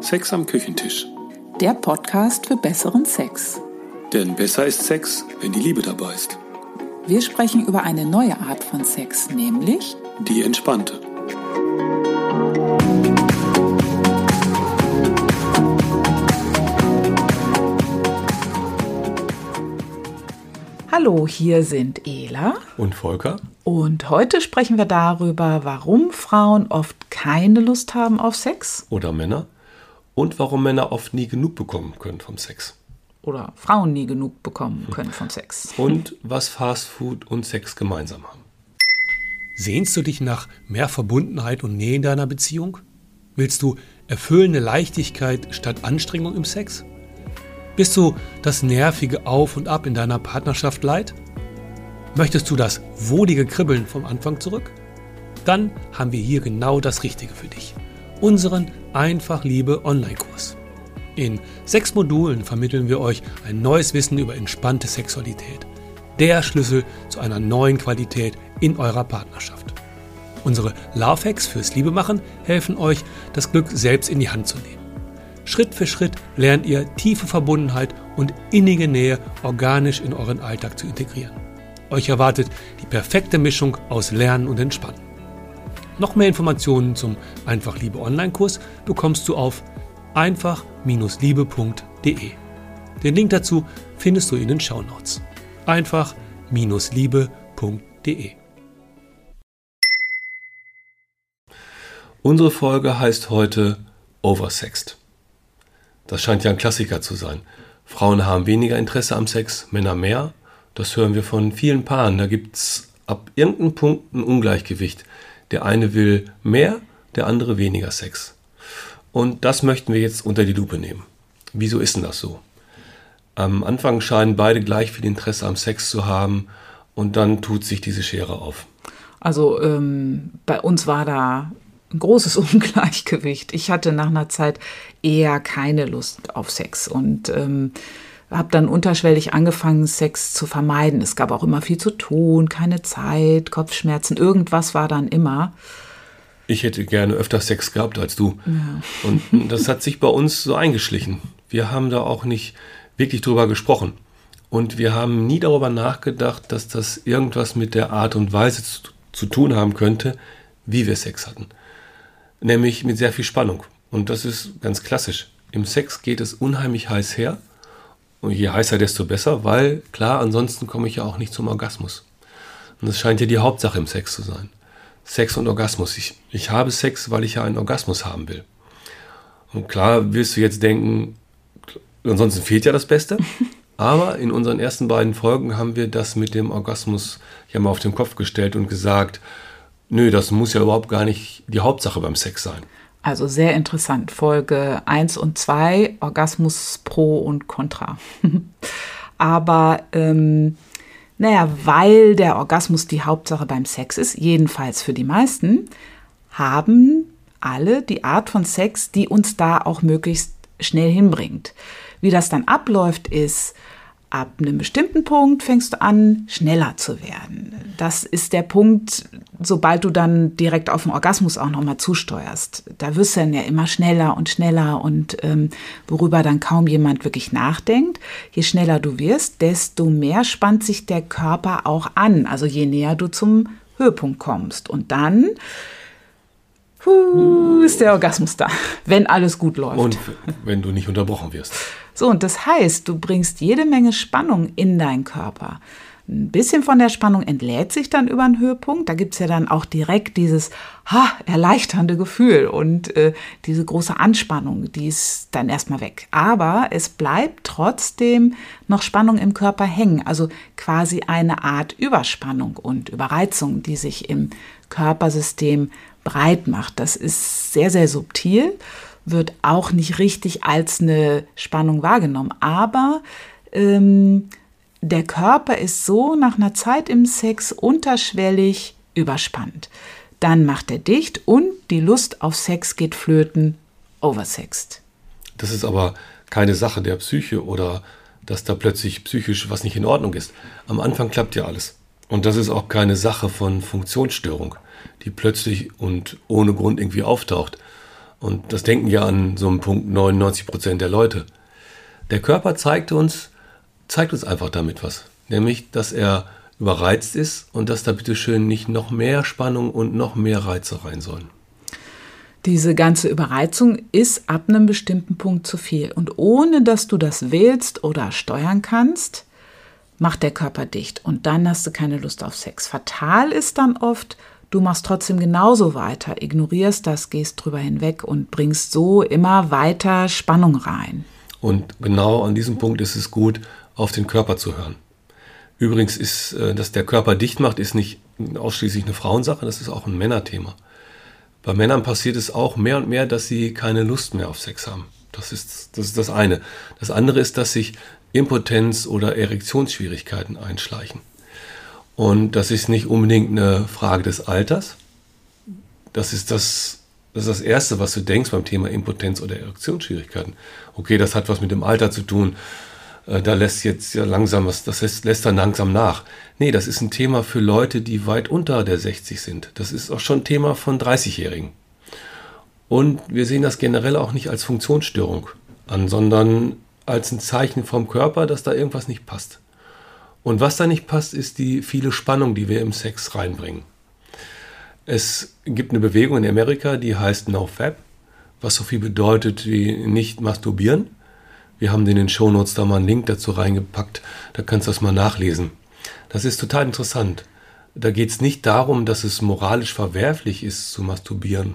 Sex am Küchentisch. Der Podcast für besseren Sex. Denn besser ist Sex, wenn die Liebe dabei ist. Wir sprechen über eine neue Art von Sex, nämlich Die entspannte. Hallo, hier sind Ela Und Volker? und heute sprechen wir darüber, warum Frauen oft keine Lust haben auf Sex oder Männer und warum Männer oft nie genug bekommen können vom Sex. oder Frauen nie genug bekommen können von Sex. Und was Fastfood und Sex gemeinsam haben. Sehnst du dich nach mehr Verbundenheit und Nähe in deiner Beziehung? Willst du erfüllende Leichtigkeit statt Anstrengung im Sex? Bist du das nervige Auf und Ab in deiner Partnerschaft leid? Möchtest du das wohlige Kribbeln vom Anfang zurück? Dann haben wir hier genau das Richtige für dich. Unseren Einfach Liebe Online-Kurs. In sechs Modulen vermitteln wir euch ein neues Wissen über entspannte Sexualität. Der Schlüssel zu einer neuen Qualität in eurer Partnerschaft. Unsere Love Hacks fürs Liebemachen helfen euch, das Glück selbst in die Hand zu nehmen. Schritt für Schritt lernt ihr tiefe Verbundenheit und innige Nähe organisch in euren Alltag zu integrieren. Euch erwartet die perfekte Mischung aus Lernen und Entspannen. Noch mehr Informationen zum Einfach Liebe Online-Kurs bekommst du auf einfach-liebe.de. Den Link dazu findest du in den Shownotes. einfach-liebe.de. Unsere Folge heißt heute Oversexed. Das scheint ja ein Klassiker zu sein. Frauen haben weniger Interesse am Sex, Männer mehr. Das hören wir von vielen Paaren. Da gibt es ab irgendeinem Punkt ein Ungleichgewicht. Der eine will mehr, der andere weniger Sex. Und das möchten wir jetzt unter die Lupe nehmen. Wieso ist denn das so? Am Anfang scheinen beide gleich viel Interesse am Sex zu haben und dann tut sich diese Schere auf. Also ähm, bei uns war da ein großes Ungleichgewicht. Ich hatte nach einer Zeit eher keine Lust auf Sex und ähm, habe dann unterschwellig angefangen, Sex zu vermeiden. Es gab auch immer viel zu tun, keine Zeit, Kopfschmerzen, irgendwas war dann immer. Ich hätte gerne öfter Sex gehabt als du. Und das hat sich bei uns so eingeschlichen. Wir haben da auch nicht wirklich drüber gesprochen. Und wir haben nie darüber nachgedacht, dass das irgendwas mit der Art und Weise zu, zu tun haben könnte, wie wir Sex hatten. Nämlich mit sehr viel Spannung. Und das ist ganz klassisch. Im Sex geht es unheimlich heiß her. Und je heißer, desto besser, weil klar, ansonsten komme ich ja auch nicht zum Orgasmus. Und das scheint ja die Hauptsache im Sex zu sein. Sex und Orgasmus. Ich, ich habe Sex, weil ich ja einen Orgasmus haben will. Und klar willst du jetzt denken, ansonsten fehlt ja das Beste. Aber in unseren ersten beiden Folgen haben wir das mit dem Orgasmus ja mal auf den Kopf gestellt und gesagt, nö, das muss ja überhaupt gar nicht die Hauptsache beim Sex sein. Also sehr interessant. Folge 1 und 2, Orgasmus pro und contra. Aber ähm, naja, weil der Orgasmus die Hauptsache beim Sex ist, jedenfalls für die meisten, haben alle die Art von Sex, die uns da auch möglichst schnell hinbringt. Wie das dann abläuft, ist, ab einem bestimmten Punkt fängst du an, schneller zu werden. Das ist der Punkt, sobald du dann direkt auf den Orgasmus auch nochmal zusteuerst. Da wirst du dann ja immer schneller und schneller und ähm, worüber dann kaum jemand wirklich nachdenkt. Je schneller du wirst, desto mehr spannt sich der Körper auch an. Also je näher du zum Höhepunkt kommst. Und dann huh, ist der Orgasmus da, wenn alles gut läuft. Und wenn du nicht unterbrochen wirst. So, und das heißt, du bringst jede Menge Spannung in deinen Körper. Ein bisschen von der Spannung entlädt sich dann über den Höhepunkt. Da gibt's ja dann auch direkt dieses ha, erleichternde Gefühl und äh, diese große Anspannung, die ist dann erstmal weg. Aber es bleibt trotzdem noch Spannung im Körper hängen. Also quasi eine Art Überspannung und Überreizung, die sich im Körpersystem breit macht. Das ist sehr, sehr subtil wird auch nicht richtig als eine Spannung wahrgenommen. Aber ähm, der Körper ist so nach einer Zeit im Sex unterschwellig überspannt. Dann macht er dicht und die Lust auf Sex geht flöten, oversext. Das ist aber keine Sache der Psyche oder dass da plötzlich psychisch was nicht in Ordnung ist. Am Anfang klappt ja alles. Und das ist auch keine Sache von Funktionsstörung, die plötzlich und ohne Grund irgendwie auftaucht. Und das denken ja an so einem Punkt 99 Prozent der Leute. Der Körper zeigt uns, zeigt uns einfach damit was. Nämlich, dass er überreizt ist und dass da bitteschön nicht noch mehr Spannung und noch mehr Reize rein sollen. Diese ganze Überreizung ist ab einem bestimmten Punkt zu viel. Und ohne dass du das willst oder steuern kannst, macht der Körper dicht. Und dann hast du keine Lust auf Sex. Fatal ist dann oft, du machst trotzdem genauso weiter, ignorierst das, gehst drüber hinweg und bringst so immer weiter Spannung rein. Und genau an diesem Punkt ist es gut, auf den Körper zu hören. Übrigens ist, äh, dass der Körper dicht macht, ist nicht ausschließlich eine Frauensache, das ist auch ein Männerthema. Bei Männern passiert es auch mehr und mehr, dass sie keine Lust mehr auf Sex haben. Das ist das, ist das eine. Das andere ist, dass sich Impotenz oder Erektionsschwierigkeiten einschleichen. Und das ist nicht unbedingt eine Frage des Alters. Das ist das, das ist das Erste, was du denkst beim Thema Impotenz oder Erektionsschwierigkeiten. Okay, das hat was mit dem Alter zu tun. Äh, da lässt jetzt ja langsam was, das lässt, lässt dann langsam nach. Nee, das ist ein Thema für Leute, die weit unter der 60 sind. Das ist auch schon Thema von 30-Jährigen. Und wir sehen das generell auch nicht als Funktionsstörung an, sondern als ein Zeichen vom Körper, dass da irgendwas nicht passt. Und was da nicht passt, ist die viele Spannung, die wir im Sex reinbringen. Es gibt eine Bewegung in Amerika, die heißt NoFap, was so viel bedeutet wie nicht masturbieren. Wir haben in den Shownotes da mal einen Link dazu reingepackt, da kannst du das mal nachlesen. Das ist total interessant. Da geht es nicht darum, dass es moralisch verwerflich ist zu masturbieren,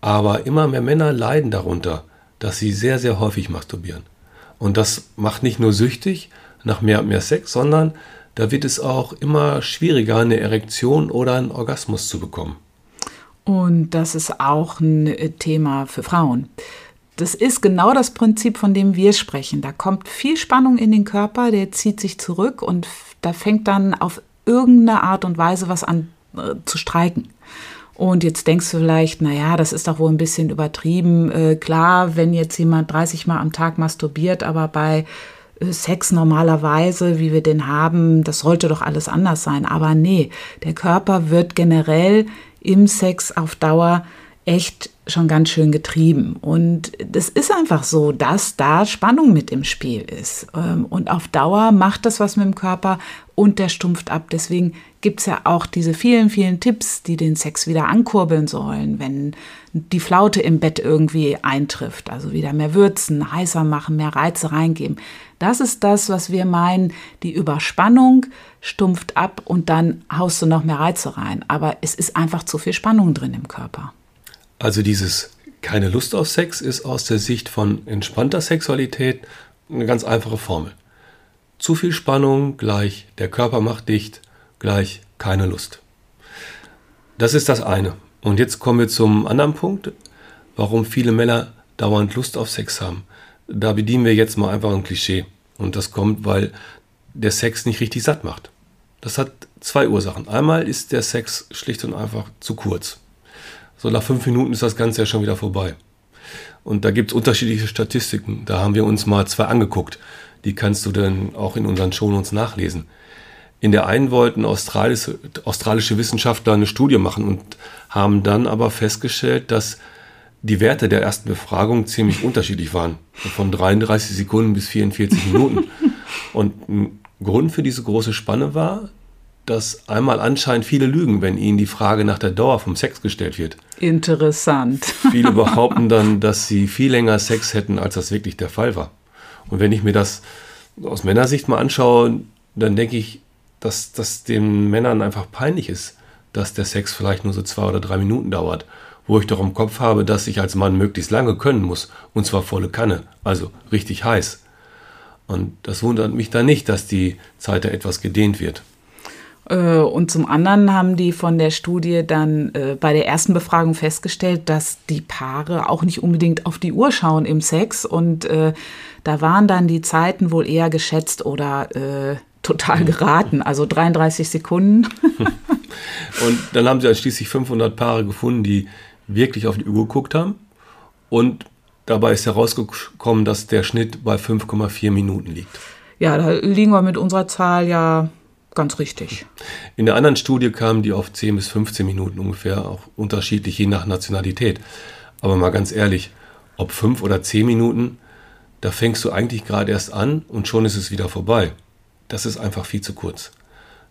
aber immer mehr Männer leiden darunter, dass sie sehr, sehr häufig masturbieren. Und das macht nicht nur süchtig nach mehr und mehr Sex, sondern da wird es auch immer schwieriger, eine Erektion oder einen Orgasmus zu bekommen. Und das ist auch ein äh, Thema für Frauen. Das ist genau das Prinzip, von dem wir sprechen. Da kommt viel Spannung in den Körper, der zieht sich zurück und da fängt dann auf irgendeine Art und Weise was an äh, zu streiken. Und jetzt denkst du vielleicht, naja, das ist doch wohl ein bisschen übertrieben. Äh, klar, wenn jetzt jemand 30 Mal am Tag masturbiert, aber bei Sex normalerweise, wie wir den haben, das sollte doch alles anders sein. Aber nee, der Körper wird generell im Sex auf Dauer echt schon ganz schön getrieben. Und das ist einfach so, dass da Spannung mit im Spiel ist. Ähm, und auf Dauer macht das was mit dem Körper und der stumpft ab. Deswegen gibt es ja auch diese vielen, vielen Tipps, die den Sex wieder ankurbeln sollen, wenn die Flaute im Bett irgendwie eintrifft. Also wieder mehr würzen, heißer machen, mehr Reize reingeben. Das ist das, was wir meinen. Die Überspannung stumpft ab und dann haust du noch mehr Reize rein. Aber es ist einfach zu viel Spannung drin im Körper. Also dieses keine Lust auf Sex ist aus der Sicht von entspannter Sexualität eine ganz einfache Formel. Zu viel Spannung gleich der Körper macht dicht gleich keine Lust. Das ist das eine. Und jetzt kommen wir zum anderen Punkt, warum viele Männer dauernd Lust auf Sex haben. Da bedienen wir jetzt mal einfach ein Klischee. Und das kommt, weil der Sex nicht richtig satt macht. Das hat zwei Ursachen. Einmal ist der Sex schlicht und einfach zu kurz. So nach fünf Minuten ist das Ganze ja schon wieder vorbei. Und da gibt es unterschiedliche Statistiken. Da haben wir uns mal zwei angeguckt. Die kannst du dann auch in unseren Shownotes nachlesen. In der einen wollten australische, australische Wissenschaftler eine Studie machen und haben dann aber festgestellt, dass die Werte der ersten Befragung ziemlich unterschiedlich waren. Von 33 Sekunden bis 44 Minuten. Und ein Grund für diese große Spanne war, dass einmal anscheinend viele lügen, wenn ihnen die Frage nach der Dauer vom Sex gestellt wird. Interessant. Viele behaupten dann, dass sie viel länger Sex hätten, als das wirklich der Fall war. Und wenn ich mir das aus Männersicht mal anschaue, dann denke ich, dass das den Männern einfach peinlich ist, dass der Sex vielleicht nur so zwei oder drei Minuten dauert, wo ich doch im Kopf habe, dass ich als Mann möglichst lange können muss, und zwar volle Kanne, also richtig heiß. Und das wundert mich dann nicht, dass die Zeit da etwas gedehnt wird. Äh, und zum anderen haben die von der Studie dann äh, bei der ersten Befragung festgestellt, dass die Paare auch nicht unbedingt auf die Uhr schauen im Sex. Und äh, da waren dann die Zeiten wohl eher geschätzt oder äh, total geraten, also 33 Sekunden. und dann haben sie halt schließlich 500 Paare gefunden, die wirklich auf die Uhr geguckt haben. Und dabei ist herausgekommen, dass der Schnitt bei 5,4 Minuten liegt. Ja, da liegen wir mit unserer Zahl ja ganz richtig. In der anderen Studie kamen die auf 10 bis 15 Minuten ungefähr, auch unterschiedlich je nach Nationalität. Aber mal ganz ehrlich, ob fünf oder zehn Minuten, da fängst du eigentlich gerade erst an und schon ist es wieder vorbei. Das ist einfach viel zu kurz.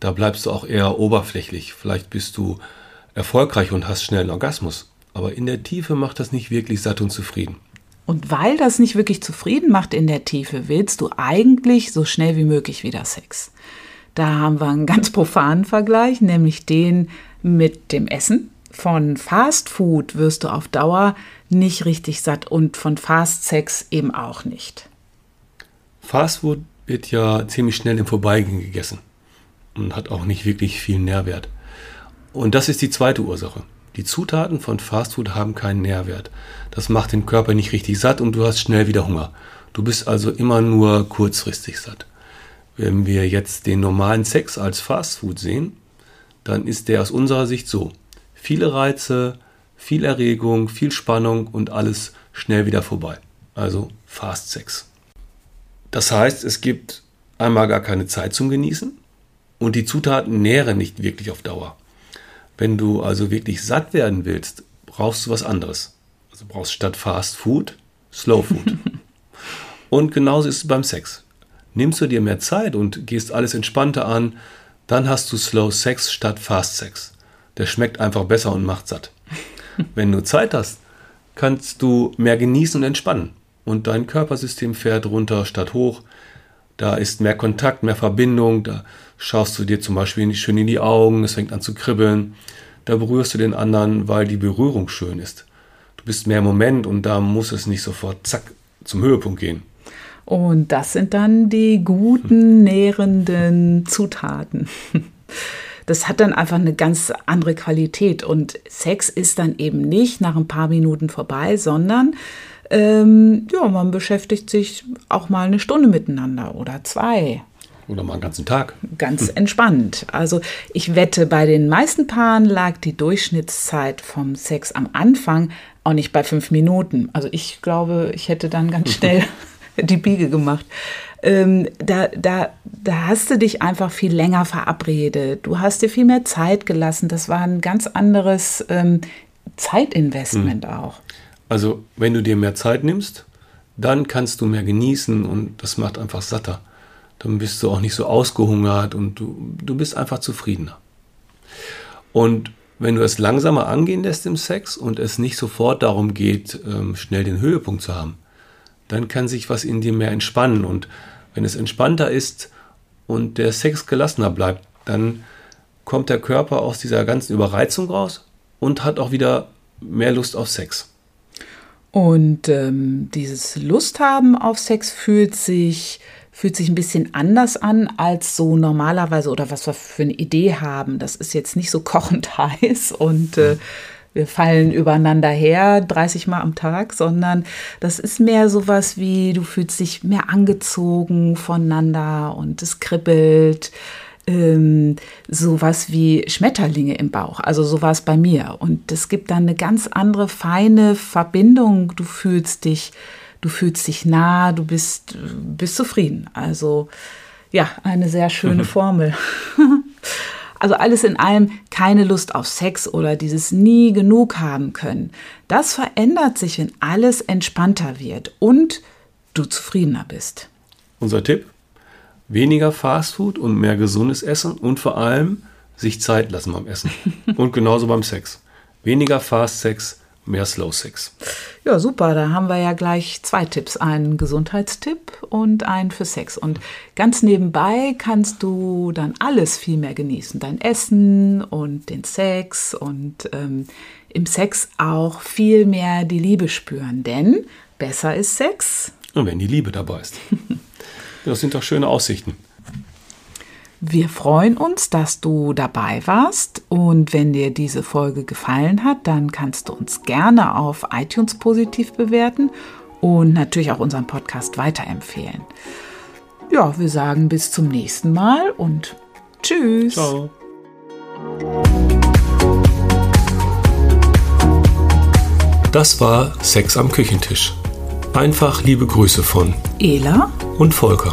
Da bleibst du auch eher oberflächlich. Vielleicht bist du erfolgreich und hast schnell einen Orgasmus. Aber in der Tiefe macht das nicht wirklich satt und zufrieden. Und weil das nicht wirklich zufrieden macht in der Tiefe, willst du eigentlich so schnell wie möglich wieder Sex. Da haben wir einen ganz profanen Vergleich, nämlich den mit dem Essen. Von Fast Food wirst du auf Dauer nicht richtig satt und von Fast Sex eben auch nicht. Fast Food wird ja ziemlich schnell im Vorbeigehen gegessen und hat auch nicht wirklich viel Nährwert. Und das ist die zweite Ursache. Die Zutaten von Fastfood haben keinen Nährwert. Das macht den Körper nicht richtig satt und du hast schnell wieder Hunger. Du bist also immer nur kurzfristig satt. Wenn wir jetzt den normalen Sex als Fastfood sehen, dann ist der aus unserer Sicht so. Viele Reize, viel Erregung, viel Spannung und alles schnell wieder vorbei. Also Fast Sex. Das heißt, es gibt einmal gar keine Zeit zum Genießen und die Zutaten nähren nicht wirklich auf Dauer. Wenn du also wirklich satt werden willst, brauchst du was anderes. Also brauchst statt Fast Food Slow Food. und genauso ist es beim Sex. Nimmst du dir mehr Zeit und gehst alles entspannter an, dann hast du Slow Sex statt Fast Sex. Der schmeckt einfach besser und macht satt. Wenn du Zeit hast, kannst du mehr genießen und entspannen. Und dein Körpersystem fährt runter statt hoch. Da ist mehr Kontakt, mehr Verbindung. Da schaust du dir zum Beispiel schön in die Augen, es fängt an zu kribbeln. Da berührst du den anderen, weil die Berührung schön ist. Du bist mehr im Moment und da muss es nicht sofort zack zum Höhepunkt gehen. Und das sind dann die guten, nährenden Zutaten. Das hat dann einfach eine ganz andere Qualität. Und Sex ist dann eben nicht nach ein paar Minuten vorbei, sondern ähm, ja, man beschäftigt sich auch mal eine Stunde miteinander oder zwei. Oder mal einen ganzen Tag. Ganz entspannt. Also ich wette, bei den meisten Paaren lag die Durchschnittszeit vom Sex am Anfang auch nicht bei fünf Minuten. Also ich glaube, ich hätte dann ganz schnell die Biege gemacht. Ähm, da, da, da hast du dich einfach viel länger verabredet. Du hast dir viel mehr Zeit gelassen. Das war ein ganz anderes ähm, Zeitinvestment mhm. auch. Also wenn du dir mehr Zeit nimmst, dann kannst du mehr genießen und das macht einfach satter. Dann bist du auch nicht so ausgehungert und du, du bist einfach zufriedener. Und wenn du es langsamer angehen lässt im Sex und es nicht sofort darum geht, ähm, schnell den Höhepunkt zu haben, dann kann sich was in dir mehr entspannen. Und wenn es entspannter ist und der Sex gelassener bleibt, dann kommt der Körper aus dieser ganzen Überreizung raus und hat auch wieder mehr Lust auf Sex. Und ähm, dieses Lust haben auf Sex fühlt sich, fühlt sich ein bisschen anders an als so normalerweise oder was wir für eine Idee haben. Das ist jetzt nicht so kochend heiß und äh, wir fallen übereinander her 30 Mal am Tag, sondern das ist mehr sowas wie, du fühlst dich mehr angezogen voneinander und es kribbelt ähm, sowas wie Schmetterlinge im Bauch. Also so war es bei mir. Und es gibt dann eine ganz andere feine Verbindung. Du fühlst dich, du fühlst dich nah, du bist, bist zufrieden. Also ja, eine sehr schöne Formel. Also alles in allem keine Lust auf Sex oder dieses nie genug haben können. Das verändert sich, wenn alles entspannter wird und du zufriedener bist. Unser Tipp? weniger Fastfood und mehr gesundes Essen und vor allem sich Zeit lassen beim Essen. und genauso beim Sex. Weniger Fast Sex, mehr Slow Sex. Ja, super. Da haben wir ja gleich zwei Tipps. Einen Gesundheitstipp und einen für Sex. Und ganz nebenbei kannst du dann alles viel mehr genießen. Dein Essen und den Sex und ähm, im Sex auch viel mehr die Liebe spüren. Denn besser ist Sex. Und wenn die Liebe dabei ist. Das sind doch schöne Aussichten. Wir freuen uns, dass du dabei warst und wenn dir diese Folge gefallen hat, dann kannst du uns gerne auf iTunes positiv bewerten und natürlich auch unseren Podcast weiterempfehlen. Ja, wir sagen bis zum nächsten Mal und tschüss. Ciao. Das war Sex am Küchentisch. Einfach liebe Grüße von Ela und Volker.